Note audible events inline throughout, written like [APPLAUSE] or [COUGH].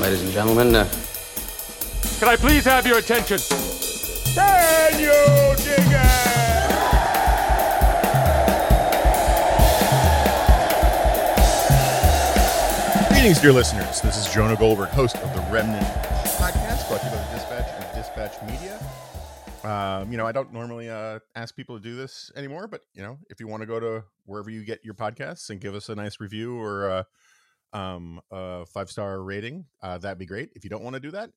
Ladies and gentlemen, uh, Can I please have your attention? Can you dig it? Greetings, dear listeners. This is Jonah Goldberg, host of the Remnant podcast, brought to you by the Dispatch and Dispatch Media. Um, you know, I don't normally uh, ask people to do this anymore, but you know, if you want to go to wherever you get your podcasts and give us a nice review or uh, um, a five star rating, uh, that'd be great. If you don't want to do that,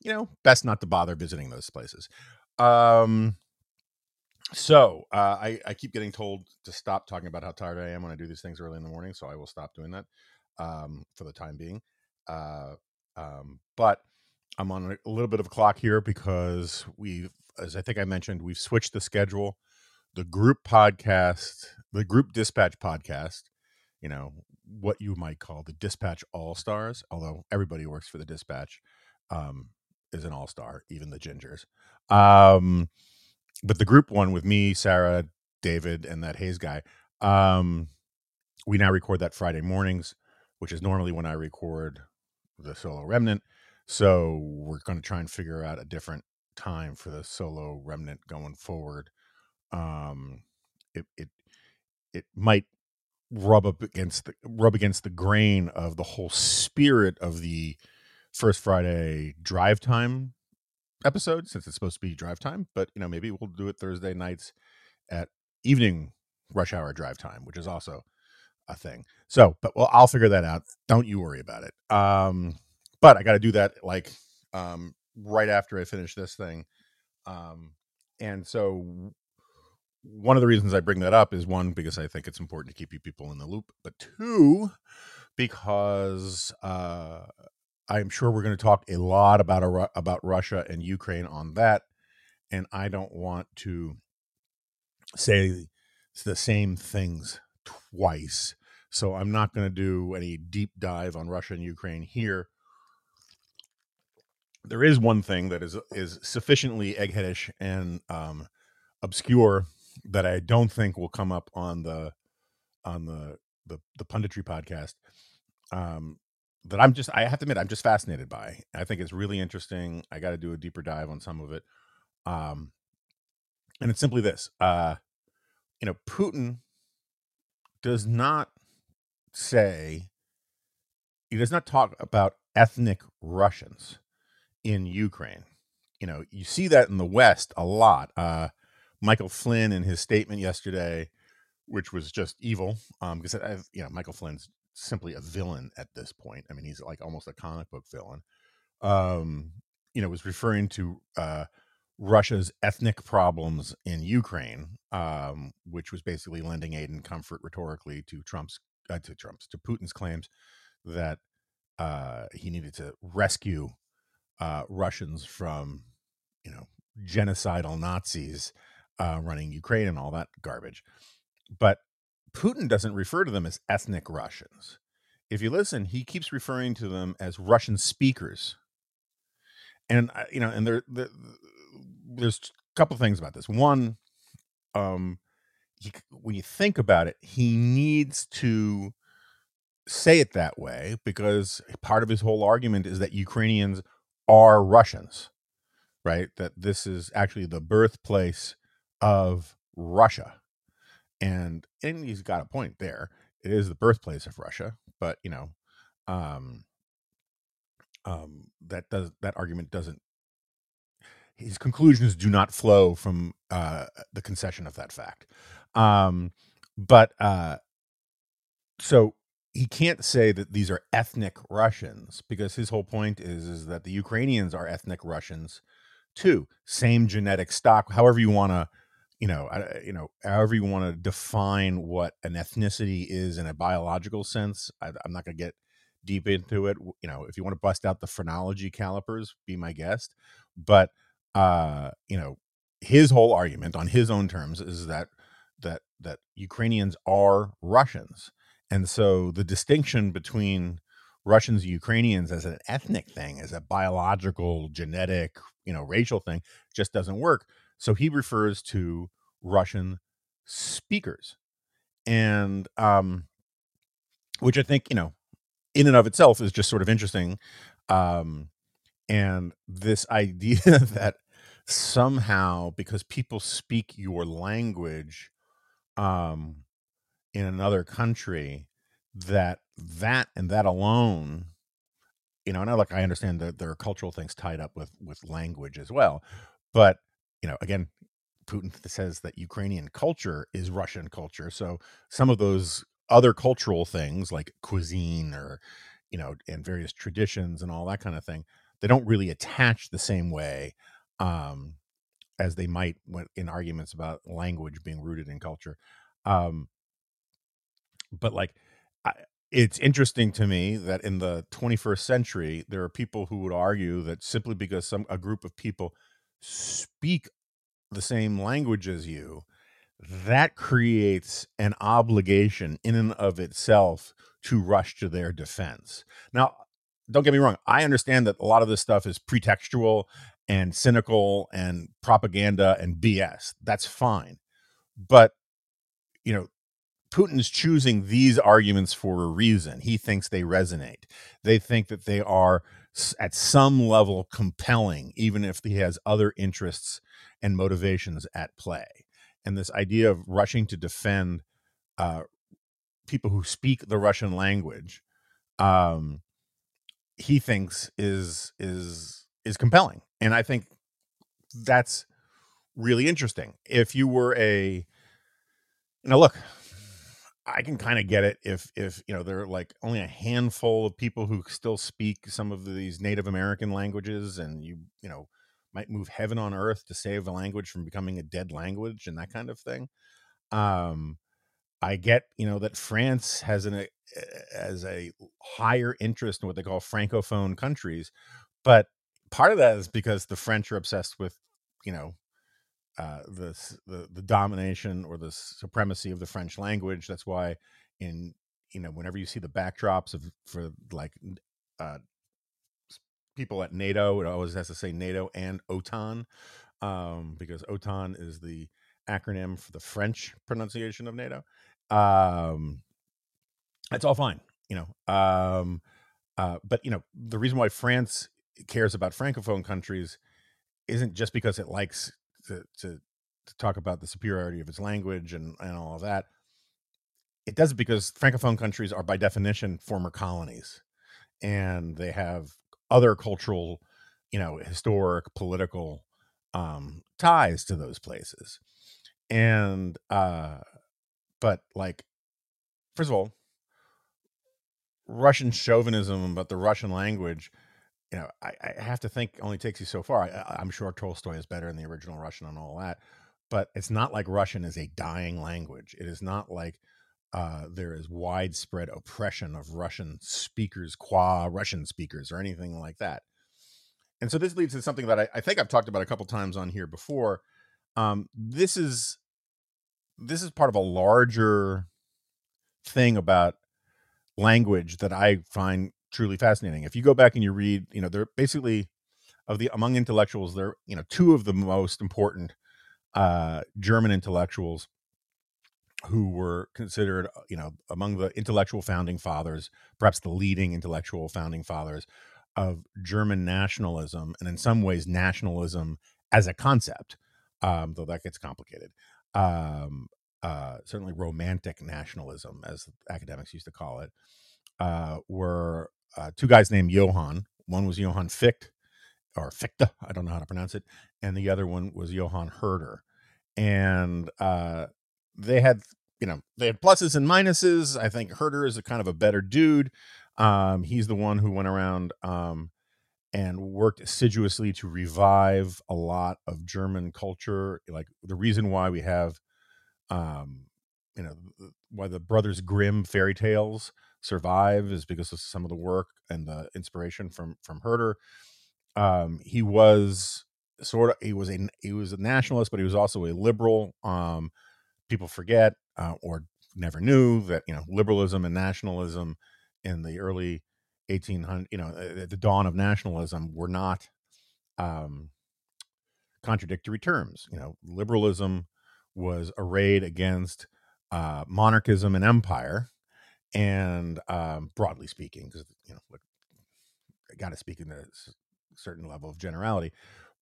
you know, best not to bother visiting those places. Um, so uh, I, I keep getting told to stop talking about how tired I am when I do these things early in the morning, so I will stop doing that um, for the time being. Uh, um, but I'm on a little bit of a clock here because we've, as I think I mentioned, we've switched the schedule. The group podcast, the group dispatch podcast, you know, what you might call the dispatch all stars, although everybody works for the dispatch um, is an all star, even the gingers. Um, but the group one with me, Sarah, David, and that Hayes guy, um, we now record that Friday mornings, which is normally when I record the solo remnant. So we're going to try and figure out a different time for the solo remnant going forward. Um, it it it might rub up against the rub against the grain of the whole spirit of the first Friday drive time episode since it's supposed to be drive time but you know maybe we'll do it thursday nights at evening rush hour drive time which is also a thing. So but well i'll figure that out. Don't you worry about it. Um but i got to do that like um right after i finish this thing. Um and so one of the reasons i bring that up is one because i think it's important to keep you people in the loop but two because uh I'm sure we're going to talk a lot about a, about Russia and Ukraine on that, and I don't want to say the same things twice. So I'm not going to do any deep dive on Russia and Ukraine here. There is one thing that is is sufficiently eggheadish and um, obscure that I don't think will come up on the on the the, the punditry podcast. Um, that I'm just I have to admit I'm just fascinated by. I think it's really interesting. I got to do a deeper dive on some of it. Um and it's simply this. Uh you know, Putin does not say he does not talk about ethnic Russians in Ukraine. You know, you see that in the West a lot. Uh Michael Flynn in his statement yesterday which was just evil um because I've, you know Michael Flynn's simply a villain at this point. I mean, he's like almost a comic book villain. Um, you know, was referring to uh, Russia's ethnic problems in Ukraine, um, which was basically lending aid and comfort rhetorically to Trump's uh, to Trump's to Putin's claims that uh, he needed to rescue uh, Russians from, you know, genocidal Nazis uh, running Ukraine and all that garbage. But Putin doesn't refer to them as ethnic Russians. If you listen, he keeps referring to them as Russian speakers. And you know, and there, there there's a couple things about this. One, um, he, when you think about it, he needs to say it that way because part of his whole argument is that Ukrainians are Russians. right? That this is actually the birthplace of Russia. And and he's got a point there. It is the birthplace of Russia, but you know, um um that does that argument doesn't his conclusions do not flow from uh the concession of that fact. Um but uh so he can't say that these are ethnic Russians because his whole point is is that the Ukrainians are ethnic Russians too. Same genetic stock, however you want to, you know, uh, you know, however you want to define what an ethnicity is in a biological sense. I, I'm not going to get deep into it. You know, if you want to bust out the phrenology calipers, be my guest. But uh, you know, his whole argument on his own terms is that that that Ukrainians are Russians and so the distinction between Russians and Ukrainians as an ethnic thing, as a biological, genetic, you know, racial thing, just doesn't work. So he refers to Russian speakers. And um which I think, you know, in and of itself is just sort of interesting. Um and this [LAUGHS] idea that somehow because people speak your language um in another country that that and that alone you know and I like I understand that there are cultural things tied up with with language as well but you know again Putin says that Ukrainian culture is Russian culture so some of those other cultural things like cuisine or you know and various traditions and all that kind of thing they don't really attach the same way um as they might in arguments about language being rooted in culture um but like I, it's interesting to me that in the 21st century there are people who would argue that simply because some a group of people speak the same language as you that creates an obligation in and of itself to rush to their defense now don't get me wrong i understand that a lot of this stuff is pretextual and cynical and propaganda and bs that's fine but you know Putin's choosing these arguments for a reason. He thinks they resonate. They think that they are at some level compelling, even if he has other interests and motivations at play. And this idea of rushing to defend uh, people who speak the Russian language, um, he thinks is is is compelling. And I think that's really interesting. If you were a now look, I can kind of get it if if you know there are like only a handful of people who still speak some of these Native American languages, and you you know might move heaven on earth to save a language from becoming a dead language and that kind of thing. Um, I get you know that France has an as a higher interest in what they call francophone countries, but part of that is because the French are obsessed with you know uh, the, the the domination or the supremacy of the French language. That's why in you know whenever you see the backdrops of for like uh, people at NATO, it always has to say NATO and OTAN um, because OTAN is the acronym for the French pronunciation of NATO. Um, that's all fine, you know. Um, uh, but you know the reason why France cares about francophone countries isn't just because it likes to, to to talk about the superiority of its language and and all of that. It does it because francophone countries are by definition former colonies, and they have other cultural, you know, historic, political um, ties to those places. And uh, but like, first of all, Russian chauvinism about the Russian language you know, I, I, have to think only takes you so far. I, am sure Tolstoy is better in the original Russian and all that, but it's not like Russian is a dying language. It is not like uh, there is widespread oppression of Russian speakers, qua Russian speakers, or anything like that. And so this leads to something that I, I think I've talked about a couple times on here before. Um, this is this is part of a larger thing about language that I find truly fascinating. If you go back and you read, you know, they're basically of the among intellectuals, they're you know two of the most important uh, German intellectuals who were considered, uh, you know, among the intellectual founding fathers, perhaps the leading intellectual founding fathers, of German nationalism, and in some ways nationalism as a concept, um, though that gets complicated. Um, uh, certainly, romantic nationalism, as academics used to call it, uh, were uh, two guys named Johann. One was Johann Ficht, or Fichte, I don't know how to pronounce it, and the other one was Johann Herder. And uh, they had, you know, they had pluses and minuses. I think Herder is a kind of a better dude. Um, he's the one who went around um, and worked assiduously to revive a lot of German culture. Like the reason why we have, um, you know, why the Brothers Grimm fairy tales survive is because of some of the work and the inspiration from from Herder. Um, he was sort of he was a he was a nationalist, but he was also a liberal. Um, people forget uh, or never knew that you know liberalism and nationalism in the early 1800 you know at the dawn of nationalism were not um, contradictory terms you know liberalism was arrayed against uh, monarchism and empire and um, broadly speaking because you know I got to speak in a certain level of generality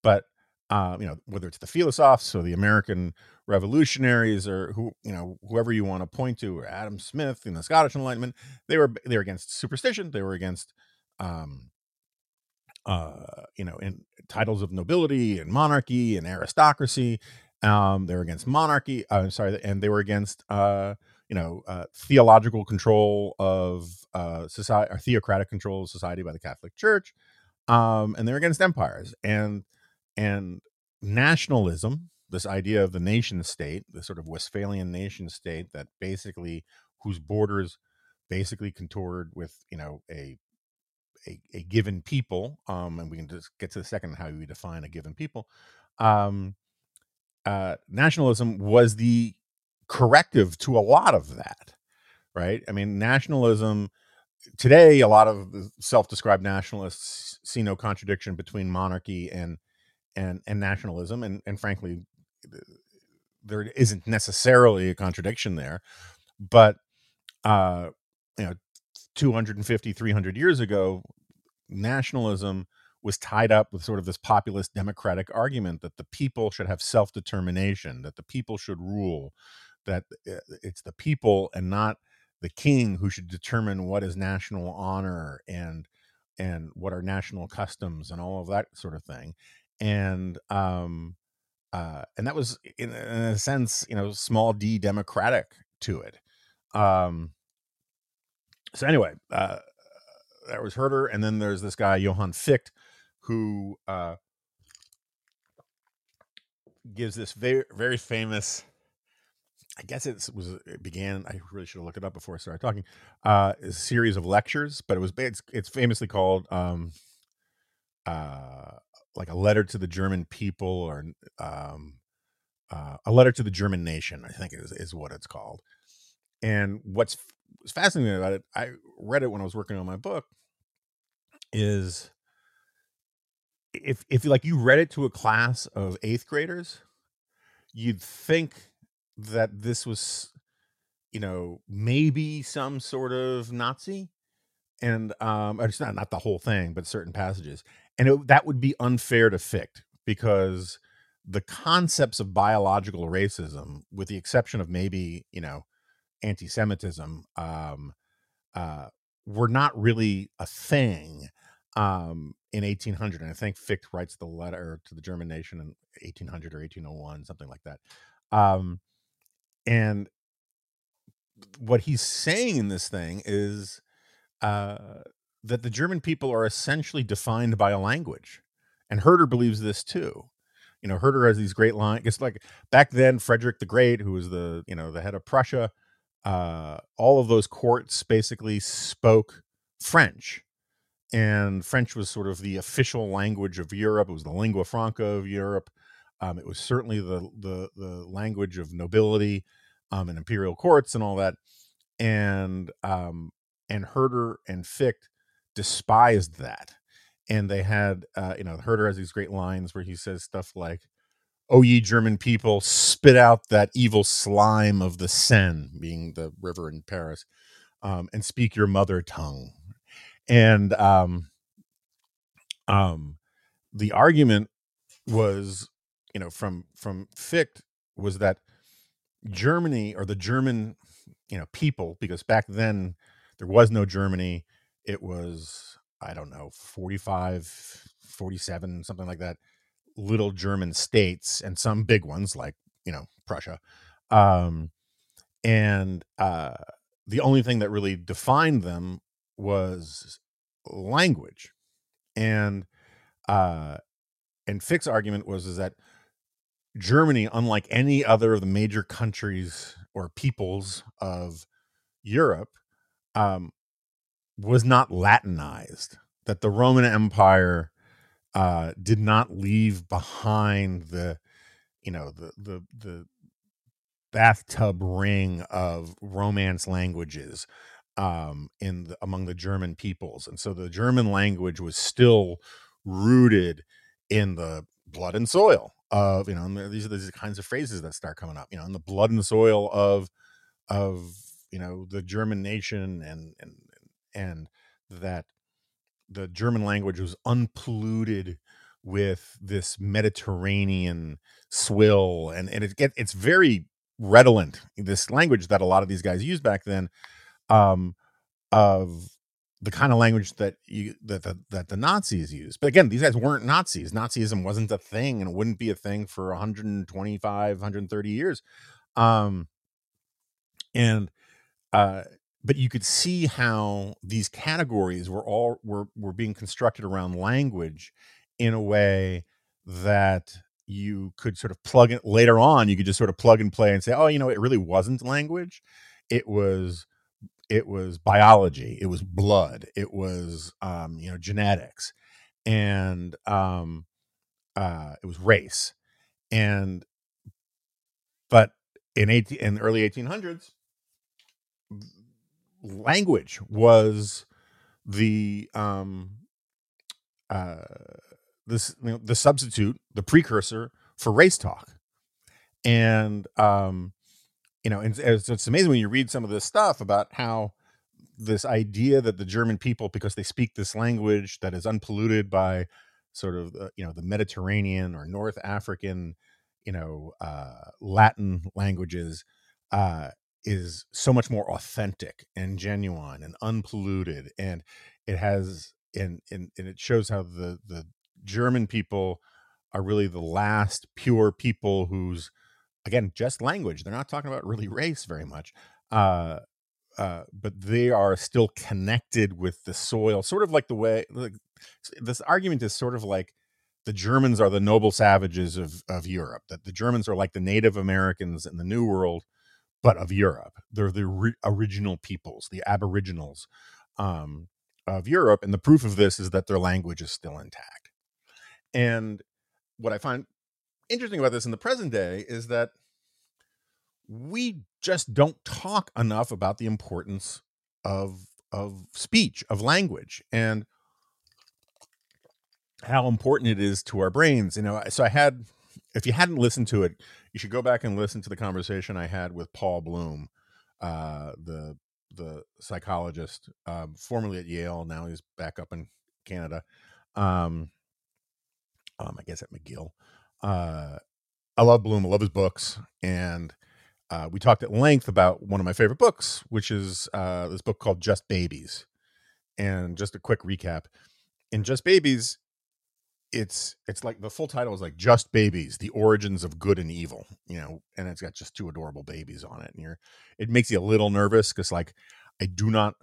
but uh, you know whether it's the philosophes or the American revolutionaries or who you know whoever you want to point to or Adam Smith in the Scottish Enlightenment they were they were against superstition they were against um uh you know in titles of nobility and monarchy and aristocracy um they were against monarchy uh, I'm sorry and they were against uh you know uh, theological control of uh society or theocratic control of society by the Catholic Church um and they're against empires. And and nationalism this idea of the nation state the sort of westphalian nation state that basically whose borders basically contoured with you know a a, a given people um and we can just get to the second how we define a given people um uh nationalism was the corrective to a lot of that right? I mean nationalism today a lot of self-described nationalists see no contradiction between monarchy and and and nationalism and and frankly there isn't necessarily a contradiction there but uh you know 250 300 years ago nationalism was tied up with sort of this populist democratic argument that the people should have self-determination that the people should rule that uh, it's the people and not the king who should determine what is national honor and and what are national customs and all of that sort of thing. And um uh and that was in, in a sense you know small d democratic to it. Um so anyway uh that was herder and then there's this guy johann ficht who uh gives this very very famous I guess it was it began. I really should have looked it up before I started talking. Uh, a series of lectures, but it was it's, it's famously called um, uh, like a letter to the German people or um, uh, a letter to the German nation. I think is is what it's called. And what's fascinating about it, I read it when I was working on my book, is if if like you read it to a class of eighth graders, you'd think that this was, you know, maybe some sort of Nazi, and um, it's not not the whole thing, but certain passages, and it, that would be unfair to Fichte because the concepts of biological racism, with the exception of maybe you know anti-Semitism, um, uh, were not really a thing um, in 1800. And I think Fichte writes the letter to the German nation in 1800 or 1801, something like that. Um, and what he's saying in this thing is uh, that the German people are essentially defined by a language. And Herder believes this too. You know, Herder has these great lines. It's like back then, Frederick the Great, who was the, you know, the head of Prussia, uh, all of those courts basically spoke French. And French was sort of the official language of Europe. It was the lingua franca of Europe. Um, it was certainly the, the the language of nobility um, and imperial courts and all that. And um, and Herder and ficht despised that. And they had, uh, you know, Herder has these great lines where he says stuff like, "O ye German people, spit out that evil slime of the Seine, being the river in Paris, um, and speak your mother tongue." And um, um, the argument was, you know, from from ficht was that Germany or the German, you know, people, because back then there was no Germany. It was, I don't know, 45, 47, something like that, little German states and some big ones like, you know, Prussia. Um, and uh, the only thing that really defined them was language. And uh, and Fichte's argument was is that Germany, unlike any other of the major countries or peoples of Europe, um, was not Latinized. That the Roman Empire uh, did not leave behind the, you know, the the the bathtub ring of Romance languages um, in the, among the German peoples, and so the German language was still rooted in the blood and soil of you know these are these kinds of phrases that start coming up you know in the blood and soil of of you know the german nation and and and that the german language was unpolluted with this mediterranean swill and and it get it's very redolent this language that a lot of these guys used back then um of the kind of language that you that the, that the Nazis used. But again, these guys weren't Nazis. Nazism wasn't a thing and it wouldn't be a thing for 125, 130 years. Um and uh but you could see how these categories were all were were being constructed around language in a way that you could sort of plug it later on you could just sort of plug and play and say oh you know it really wasn't language it was it was biology it was blood it was um you know genetics and um uh it was race and but in 18 in the early 1800s language was the um uh this you know, the substitute the precursor for race talk and um you know, and it's, it's amazing when you read some of this stuff about how this idea that the German people, because they speak this language that is unpolluted by sort of uh, you know the Mediterranean or North African, you know, uh, Latin languages, uh, is so much more authentic and genuine and unpolluted, and it has and and, and it shows how the the German people are really the last pure people whose again just language they're not talking about really race very much uh uh but they are still connected with the soil sort of like the way like this argument is sort of like the Germans are the noble savages of of Europe that the Germans are like the native Americans in the new world but of Europe. They're the re- original peoples the aboriginals um of Europe and the proof of this is that their language is still intact. And what I find interesting about this in the present day is that we just don't talk enough about the importance of of speech of language and how important it is to our brains you know so i had if you hadn't listened to it you should go back and listen to the conversation i had with paul bloom uh the the psychologist um formerly at yale now he's back up in canada um um i guess at mcgill uh i love bloom i love his books and uh, we talked at length about one of my favorite books, which is uh, this book called Just Babies. And just a quick recap: in Just Babies, it's it's like the full title is like Just Babies: The Origins of Good and Evil. You know, and it's got just two adorable babies on it, and you're it makes you a little nervous because like I do not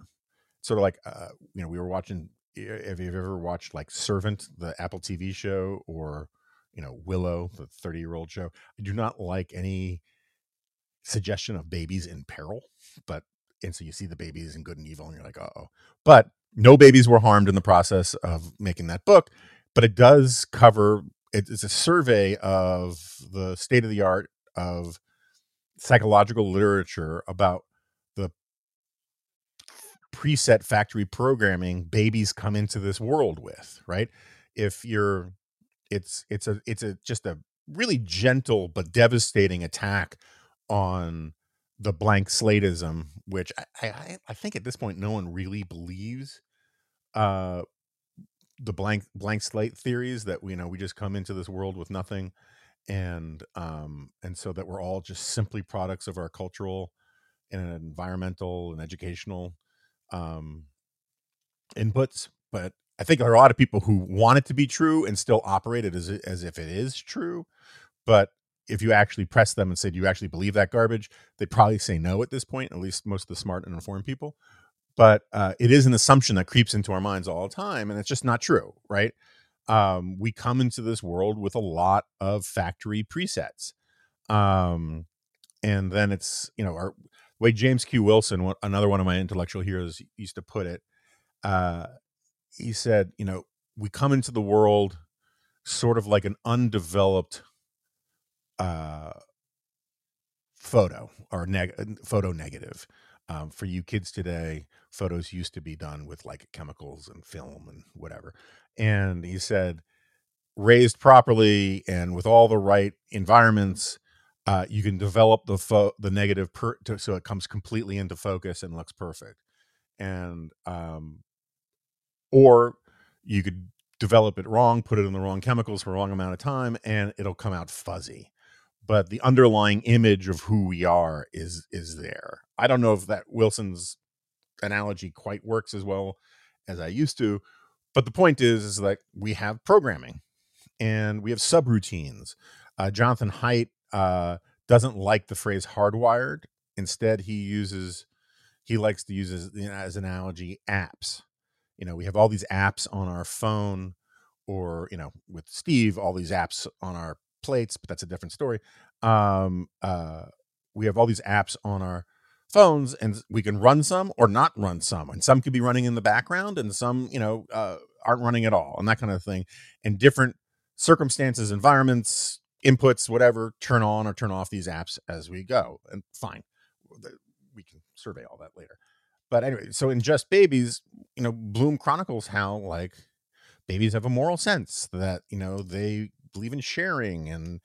sort of like uh, you know we were watching. Have you've ever watched like Servant, the Apple TV show, or you know Willow, the thirty year old show? I do not like any suggestion of babies in peril, but and so you see the babies in good and evil, and you're like, oh. But no babies were harmed in the process of making that book, but it does cover. It's a survey of the state of the art of psychological literature about the preset factory programming babies come into this world with right if you're it's it's a it's a just a really gentle but devastating attack on the blank slateism, which I, I, I think at this point no one really believes. Uh, the blank blank slate theories that we you know we just come into this world with nothing and um and so that we're all just simply products of our cultural and environmental and educational um inputs but i think there are a lot of people who want it to be true and still operate it as, as if it is true but if you actually press them and say do you actually believe that garbage? they probably say no at this point at least most of the smart and informed people but uh, it is an assumption that creeps into our minds all the time and it's just not true right? Um, we come into this world with a lot of factory presets um, and then it's you know our way james q. Wilson another one of my intellectual heroes used to put it uh, he said you know we come into the world sort of like an undeveloped uh, photo or neg- photo negative. Um, for you kids today photos used to be done with like chemicals and film and whatever. And he said raised properly and with all the right environments uh, you can develop the fo- the negative per- to, so it comes completely into focus and looks perfect. And um, or you could develop it wrong put it in the wrong chemicals for a wrong amount of time and it'll come out fuzzy. But the underlying image of who we are is is there. I don't know if that wilson's analogy quite works as well as i used to but the point is is like we have programming and we have subroutines. Uh, jonathan haidt uh, doesn't like the phrase hardwired. Instead he uses he likes to use as, as analogy apps you know we have all these apps on our phone or you know with steve all these apps on our plates, but that's a different story. Um, uh, we have all these apps on our phones and we can run some or not run some and some could be running in the background and some you know uh, aren't running at all and that kind of thing and different circumstances environments inputs whatever turn on or turn off these apps as we go and fine we can survey all that later but anyway so in just babies you know bloom chronicles how like babies have a moral sense that you know they believe in sharing and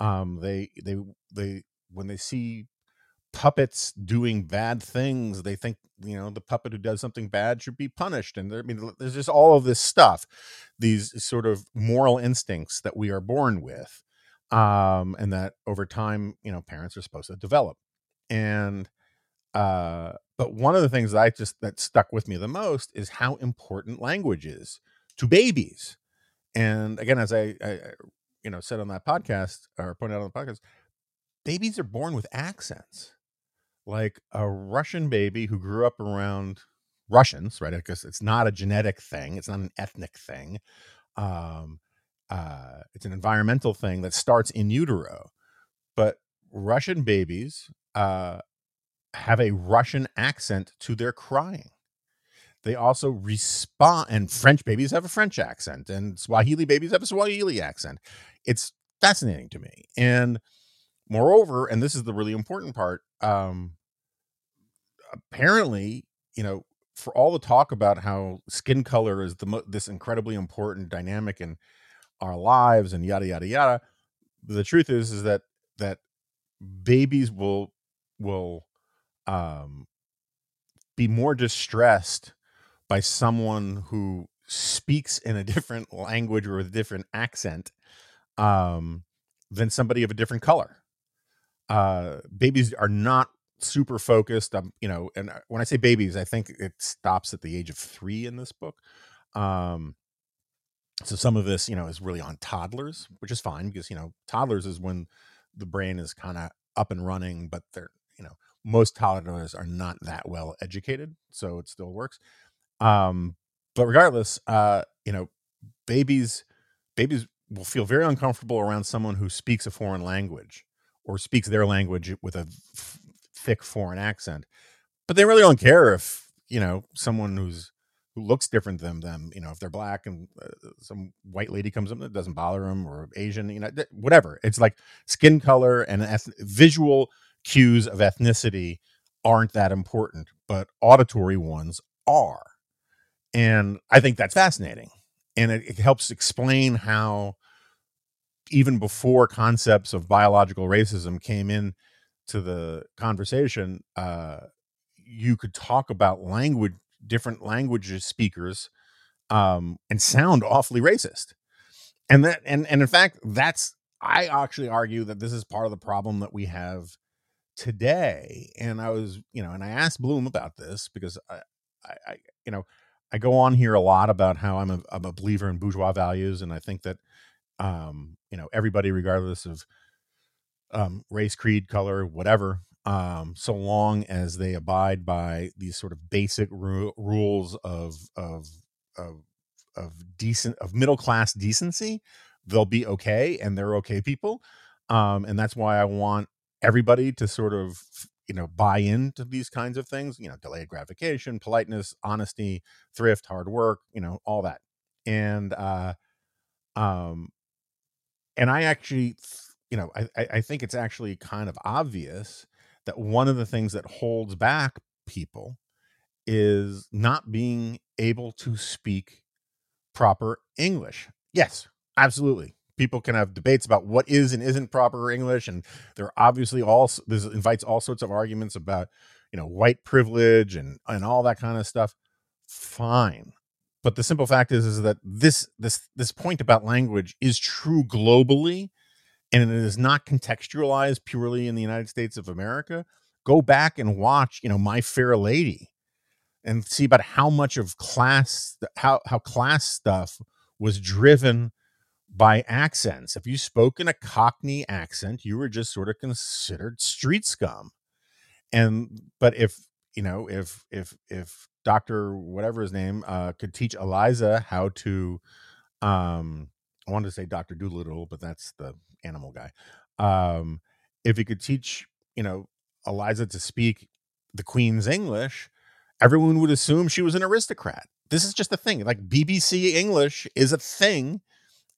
um they they they when they see puppets doing bad things they think you know the puppet who does something bad should be punished. And there, i mean there's just all of this stuff these sort of moral instincts that we are born with um and that over time you know parents are supposed to develop. And uh but one of the things that i just that stuck with me the most is how important language is to babies. And again as I, I, you know said on that podcast or pointed out on the podcast babies are born with accents. Like a russian baby who grew up around russians right? Because it's not a genetic thing it's not an ethnic thing. Um uh it's an environmental thing that starts in utero. But russian babies uh have a russian accent to their crying they also respond, and French babies have a French accent, and Swahili babies have a Swahili accent. It's fascinating to me. And moreover, and this is the really important part, um, apparently, you know, for all the talk about how skin color is the mo- this incredibly important dynamic in our lives and yada yada yada, the truth is is that that babies will will um, be more distressed by someone who speaks in a [LAUGHS] different language or with a different accent um, than somebody of a different color. Uh, babies are not super focused. Um, you know, and uh, when I say babies, I think it stops at the age of three in this book. Um, so some of this, you know, is really on toddlers, which is fine because you know toddlers is when the brain is kind of up and running, but they're you know most toddlers are not that well educated, so it still works. Um, but regardless, uh, you know, babies babies will feel very uncomfortable around someone who speaks a foreign language or speaks their language with a f- thick foreign accent. But they really don't care if you know someone who's who looks different than them. You know, if they're black and uh, some white lady comes up, that doesn't bother them, or Asian. You know, th- whatever. It's like skin color and eth- visual cues of ethnicity aren't that important, but auditory ones are. And I think that's fascinating. And it, it helps explain how, even before concepts of biological racism came in to the conversation, uh, you could talk about language, different languages speakers um, and sound awfully racist. And that and and in fact, that's I actually argue that this is part of the problem that we have today. And I was, you know, and I asked Bloom about this because I, I, I you know, I go on here a lot about how I'm a I'm a believer in bourgeois values, and I think that um, you know, everybody, regardless of um, race, creed, color, whatever, um, so long as they abide by these sort of basic ru- rules of of of of decent of middle class decency, they'll be okay, and they're okay people. Um, and that's why I want everybody to sort of you know buy into these kinds of things. You know, delayed gratification, politeness, honesty, thrift, hard work. You know, all that. And uh, um, and I actually, you know, I I think it's actually kind of obvious that one of the things that holds back people is not being able to speak proper English. Yes, absolutely. People can have debates about what is and isn't proper English, and there are obviously all this invites all sorts of arguments about you know white privilege and and all that kind of stuff. Fine, but the simple fact is is that this this this point about language is true globally and it is not contextualized purely in the United States of America, go back and watch, you know, My Fair Lady and see about how much of class how how class stuff was driven by accents. If you spoke in a cockney accent, you were just sort of considered street scum. And but if, you know, if if if Dr. whatever his name uh could teach Eliza how to um I wanted to say Dr. Dolittle, but that's the animal guy. Um, if he could teach, you know, Eliza to speak the Queen's English, everyone would assume she was an aristocrat. This is just a thing. Like BBC English is a thing.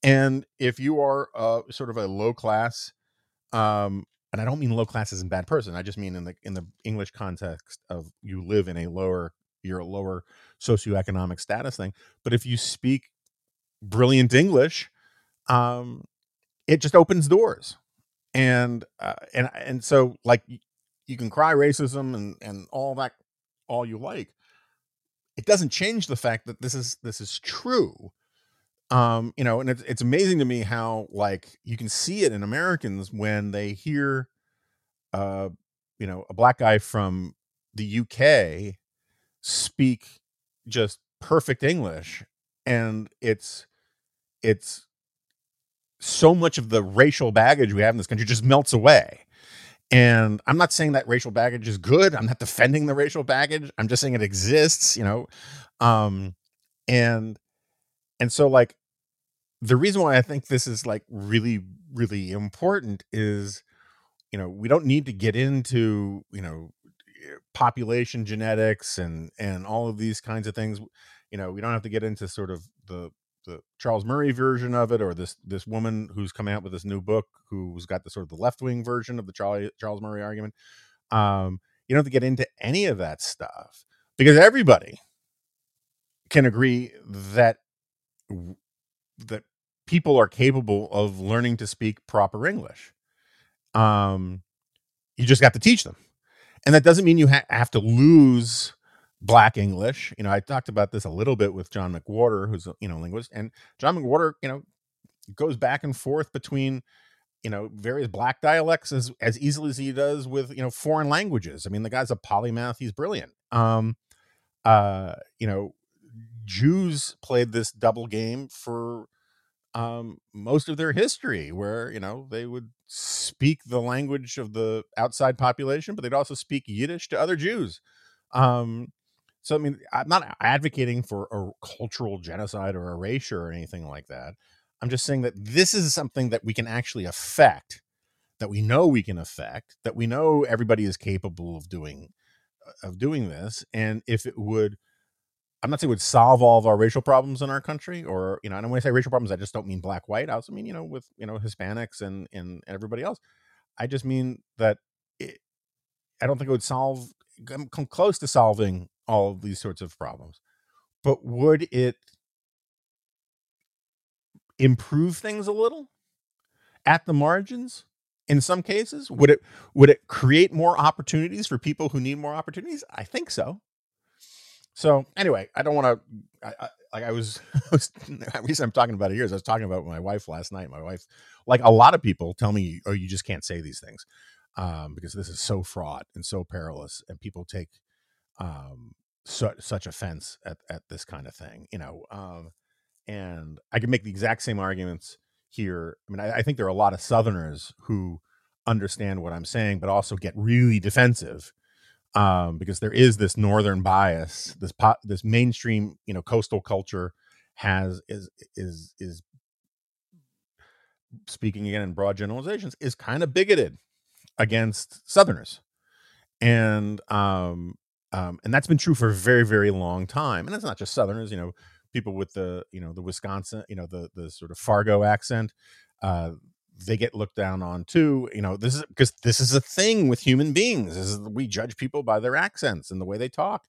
And if you are uh, sort of a low class, um, and I don't mean low class as in bad person, I just mean in the in the English context of you live in a lower, you're a lower socioeconomic status thing. But if you speak brilliant English, um, it just opens doors and uh, and and so like you can cry racism and and all that all you like it doesn't change the fact that this is this is true um you know and it's, it's amazing to me how like you can see it in americans when they hear uh you know a black guy from the uk speak just perfect english and it's it's so much of the racial baggage we have in this country just melts away. And I'm not saying that racial baggage is good. I'm not defending the racial baggage. I'm just saying it exists, you know. Um and and so like the reason why I think this is like really really important is you know, we don't need to get into, you know, population genetics and and all of these kinds of things. You know, we don't have to get into sort of the the Charles Murray version of it, or this this woman who's coming out with this new book who's got the sort of the left wing version of the Charlie, Charles Murray argument. Um, you don't have to get into any of that stuff because everybody can agree that that people are capable of learning to speak proper English. Um, you just got to teach them, and that doesn't mean you ha- have to lose black English. You know, I talked about this a little bit with John McWhorter, who's a you know linguist, and John McWhorter, you know, goes back and forth between you know various black dialects as as easily as he does with you know foreign languages. I mean, the guy's a polymath; he's brilliant. Um, uh, you know, Jews played this double game for um most of their history where you know they would speak the language of the outside population but they'd also speak yiddish to other jews um so I mean, I'm not advocating for a cultural genocide or erasure or anything like that. I'm just saying that this is something that we can actually affect, that we know we can affect, that we know everybody is capable of doing of doing this. And if it would I'm not saying it would solve all of our racial problems in our country, or you know, and when I say racial problems, I just don't mean black, white. I also mean, you know, with you know Hispanics and and everybody else. I just mean that it, I don't think it would solve come close to solving all of these sorts of problems. But would it improve things a little at the margins? In some cases, would it would it create more opportunities for people who need more opportunities? I think so. So anyway, I don't want to like I was, [LAUGHS] I was the reason I'm talking about it here is I was talking about my wife last night. My wife, like a lot of people, tell me, "Oh, you just can't say these things um, because this is so fraught and so perilous, and people take um, su- such offense at at this kind of thing." You know, um, and I can make the exact same arguments here. I mean, I, I think there are a lot of Southerners who understand what I'm saying, but also get really defensive um, because there is this northern bias. This pot, this mainstream, you know, coastal culture has is is is speaking again in broad generalizations is kind of bigoted against Southerners, and um, um, and that's been true for a very very long time. And it's not just Southerners, you know, people with the you know the Wisconsin, you know, the the sort of Fargo accent. Uh, they get looked down on too. You know, this is because this is a thing with human beings. Is we judge people by their accents and the way they talk.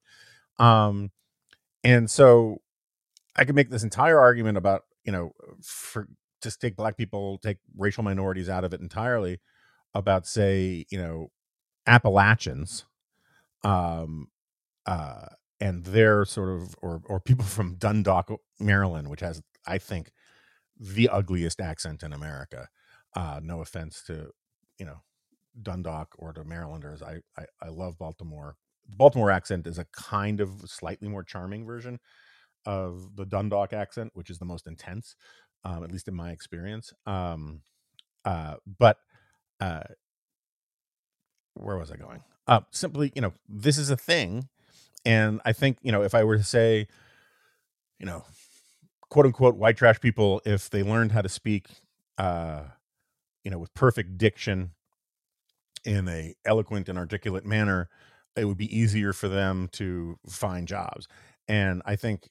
Um, and so I could make this entire argument about you know for just take black people, take racial minorities out of it entirely, about say you know Appalachians, um, uh, and their sort of or or people [LAUGHS] from Dundalk, Maryland, which has I think the ugliest accent in America. Uh, no offense to you know Dundalk or to Marylanders. I, I I love Baltimore. The Baltimore accent is a kind of slightly more charming version of the Dundalk accent, which is the most intense, um, at least in my experience. Um, uh, but uh, where was I going? Uh, simply, you know, this is a thing, and I think you know if I were to say, you know, quote unquote white trash people, if they learned how to speak, uh, you know, with perfect diction in a eloquent and articulate manner, it would be easier for them to find jobs. And I think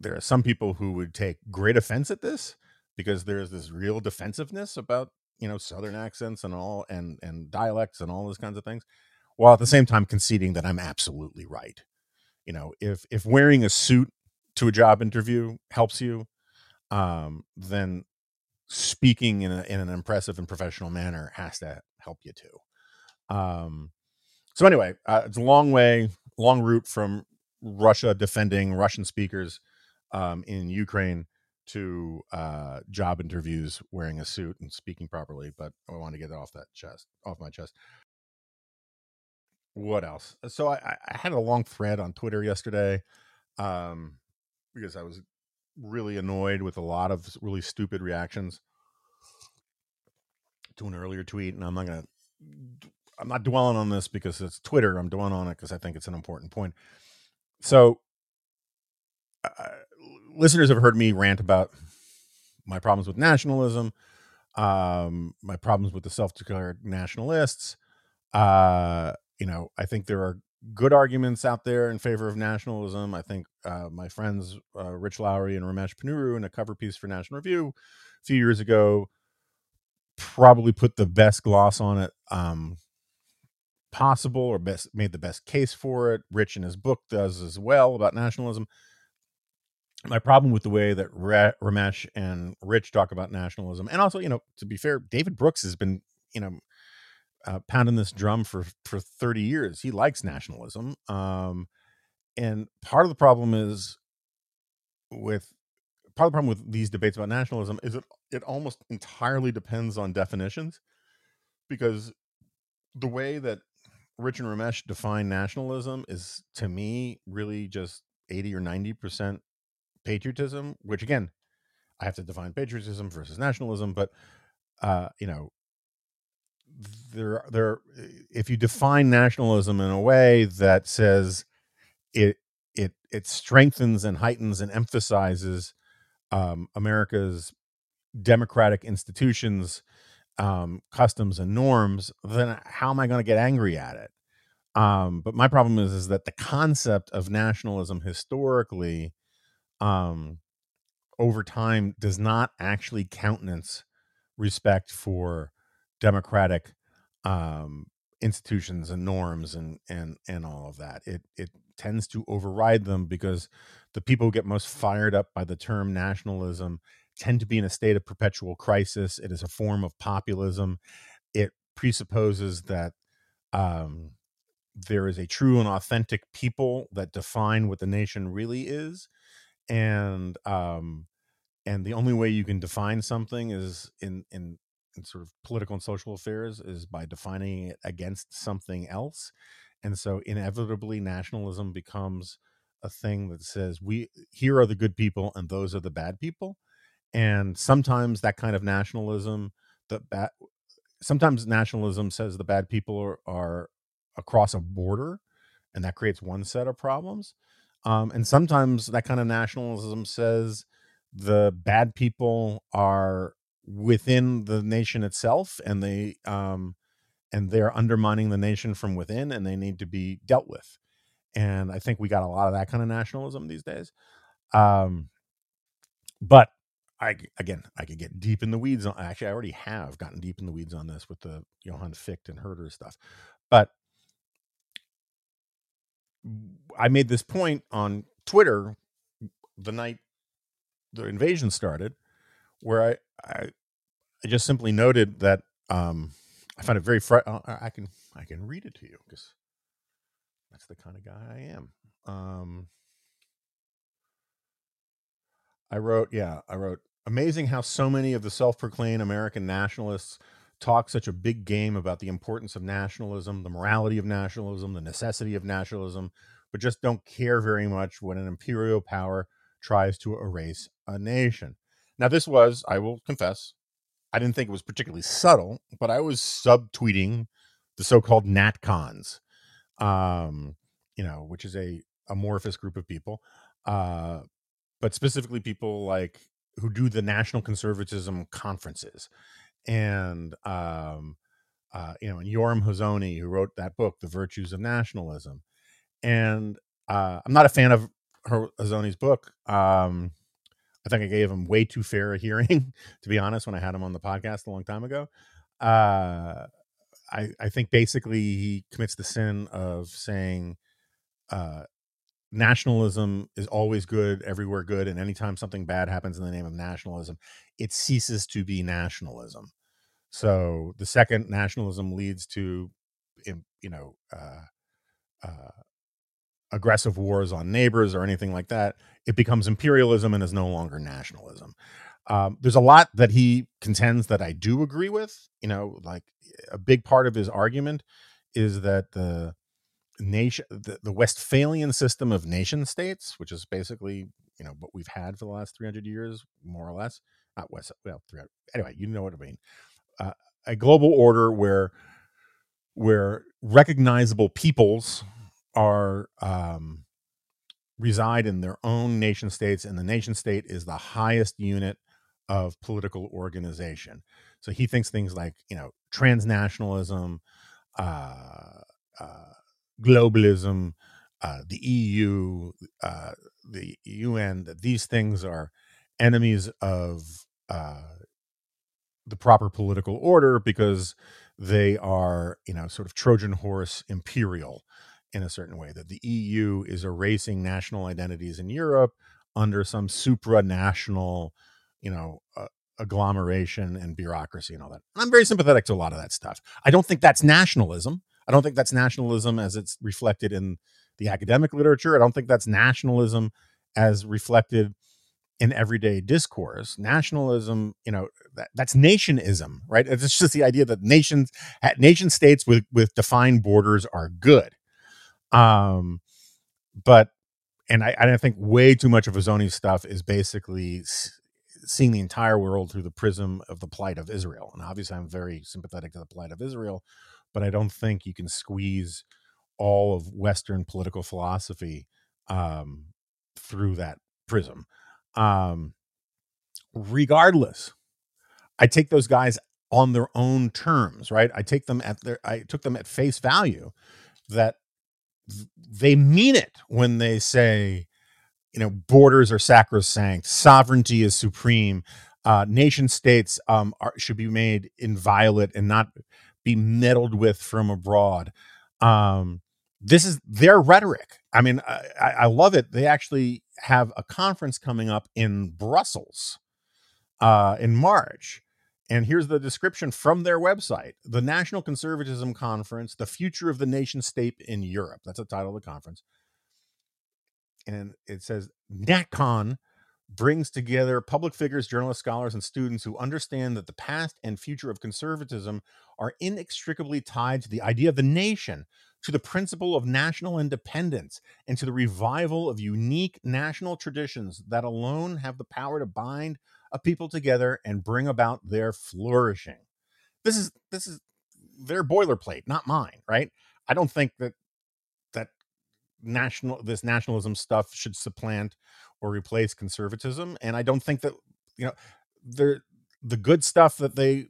there are some people who would take great offense at this because there's this real defensiveness about you know southern accents and all and and dialects and all those kinds of things while at the same time conceding that i'm absolutely right you know if if wearing a suit to a job interview helps you um then speaking in, a, in an impressive and professional manner has to help you too um so anyway uh, it's a long way long route from russia defending russian speakers um, in Ukraine to uh, job interviews wearing a suit and speaking properly, but I want to get it off that chest, off my chest. What else? So I, I had a long thread on Twitter yesterday um, because I was really annoyed with a lot of really stupid reactions to an earlier tweet, and I'm not gonna. I'm not dwelling on this because it's Twitter. I'm dwelling on it because I think it's an important point. So, uh, listeners have heard me rant about my problems with nationalism, um, my problems with the self-declared nationalists. Uh, you know, I think there are good arguments out there in favor of nationalism. I think uh, my friends uh, Rich Lowry and Ramesh Ponnuru in a cover piece for National Review a few years ago probably put the best gloss on it um, possible, or best made the best case for it. Rich in his book does as well about nationalism my problem with the way that Ramesh and Rich talk about nationalism, and also, you know, to be fair, David Brooks has been, you know, uh, pounding this drum for for thirty years. He likes nationalism, um, and part of the problem is with part of the problem with these debates about nationalism is it it almost entirely depends on definitions, because the way that Rich and Ramesh define nationalism is, to me, really just eighty or ninety percent patriotism, which again, I have to define patriotism versus nationalism, but uh, you know, there there if you define nationalism in a way that says it it it strengthens and heightens and emphasizes um, America's democratic institutions, um, customs and norms, then how am I going to get angry at it? Um, but my problem is is that the concept of nationalism historically um, over time does not actually countenance respect for democratic um, institutions and norms and and and all of that. It it tends to override them because the people who get most fired up by the term nationalism tend to be in a state of perpetual crisis. It is a form of populism. It presupposes that um, there is a true and authentic people that define what the nation really is and um, and the only way you can define something is in in in sort of political and social affairs is by defining it against something else and so inevitably nationalism becomes a thing that says we here are the good people and those are the bad people and sometimes that kind of nationalism the bad sometimes nationalism says the bad people are, are across a border and that creates one set of problems um, and sometimes that kind of nationalism says the bad people are within the nation itself and they um, and they're undermining the nation from within and they need to be dealt with. And i think we got a lot of that kind of nationalism these days. Um, but i again i could get deep in the weeds on actually i already have gotten deep in the weeds on this with the johann Fichte and herder stuff. But i made this point on twitter the night the invasion started where i i, I just simply noted that um I find it very fr- uh, I can I can read it to you because that's the kind of guy I am. Um, I wrote, yeah, I wrote, amazing how so many of the self-proclaimed American nationalists talk such a big game about the importance of nationalism, the morality of nationalism, the necessity of nationalism, but just don't care very much when an imperial power tries to erase a nation. Now, this was, I will confess, I didn't think it was particularly subtle, but I was subtweeting the so-called NatCons, um, you know, which is a amorphous group of people, uh, but specifically people like who do the national conservatism conferences, and um, uh, you know, and Yoram Hazony, who wrote that book, The Virtues of Nationalism, and uh, I'm not a fan of Hazony's book. Um, think I gave him way too fair a hearing, [LAUGHS] to be honest, when I had him on the podcast a long time ago. Uh, I, I think basically he commits the sin of saying uh, nationalism is always good, everywhere good, and anytime something bad happens in the name of nationalism, it ceases to be nationalism. So the second nationalism leads to, you know, uh, uh, aggressive wars on neighbors or anything like that, it becomes imperialism and is no longer nationalism. Um, there's a lot that he contends that I do agree with. You know, like a big part of his argument is that the nation, the, the Westphalian system of nation states, which is basically you know what we've had for the last 300 years, more or less. Not West, well, 300. Anyway, you know what I mean. Uh, a global order where where recognizable peoples are um, reside in their own nation states, and the nation state is the highest unit of political organization. So he thinks things like you know transnationalism, uh, uh, globalism, uh, the EU, uh, the UN. That these things are enemies of uh, the proper political order because they are you know sort of Trojan horse imperial in a certain way that the EU is erasing national identities in Europe under some supranational, you know, uh, agglomeration and bureaucracy and all that. I'm very sympathetic to a lot of that stuff. I don't think that's nationalism. I don't think that's nationalism as it's reflected in the academic literature. I don't think that's nationalism as reflected in everyday discourse. Nationalism, you know, that, that's nationism, right? It's just the idea that nations, nation states with with defined borders are good um, but and I, I think way too much of Hazony's stuff is basically seeing the entire world through the prism of the plight of Israel. And obviously, I'm very sympathetic to the plight of Israel, but I don't think you can squeeze all of Western political philosophy um, through that prism. Um, regardless, I take those guys on their own terms, right? I take them at their, I took them at face value that they mean it when they say, you know, borders are sacrosanct, sovereignty is supreme, uh, nation states um, are, should be made inviolate and not be meddled with from abroad. Um, this is their rhetoric. I mean, I, I, love it. They actually have a conference coming up in Brussels uh, in March and here's the description from their website The National Conservatism Conference, The Future of the Nation State in Europe. That's the title of the conference. and it says NatCon brings together public figures, journalists, scholars, and students who understand that the past and future of conservatism are inextricably tied to the idea of the nation, to the principle of national independence, and to the revival of unique national traditions that alone have the power to bind a people together and bring about their flourishing. This is this is their boilerplate, not mine, right? I don't think that that national this nationalism stuff should supplant or replace conservatism and i don't think that you know they're the good stuff that they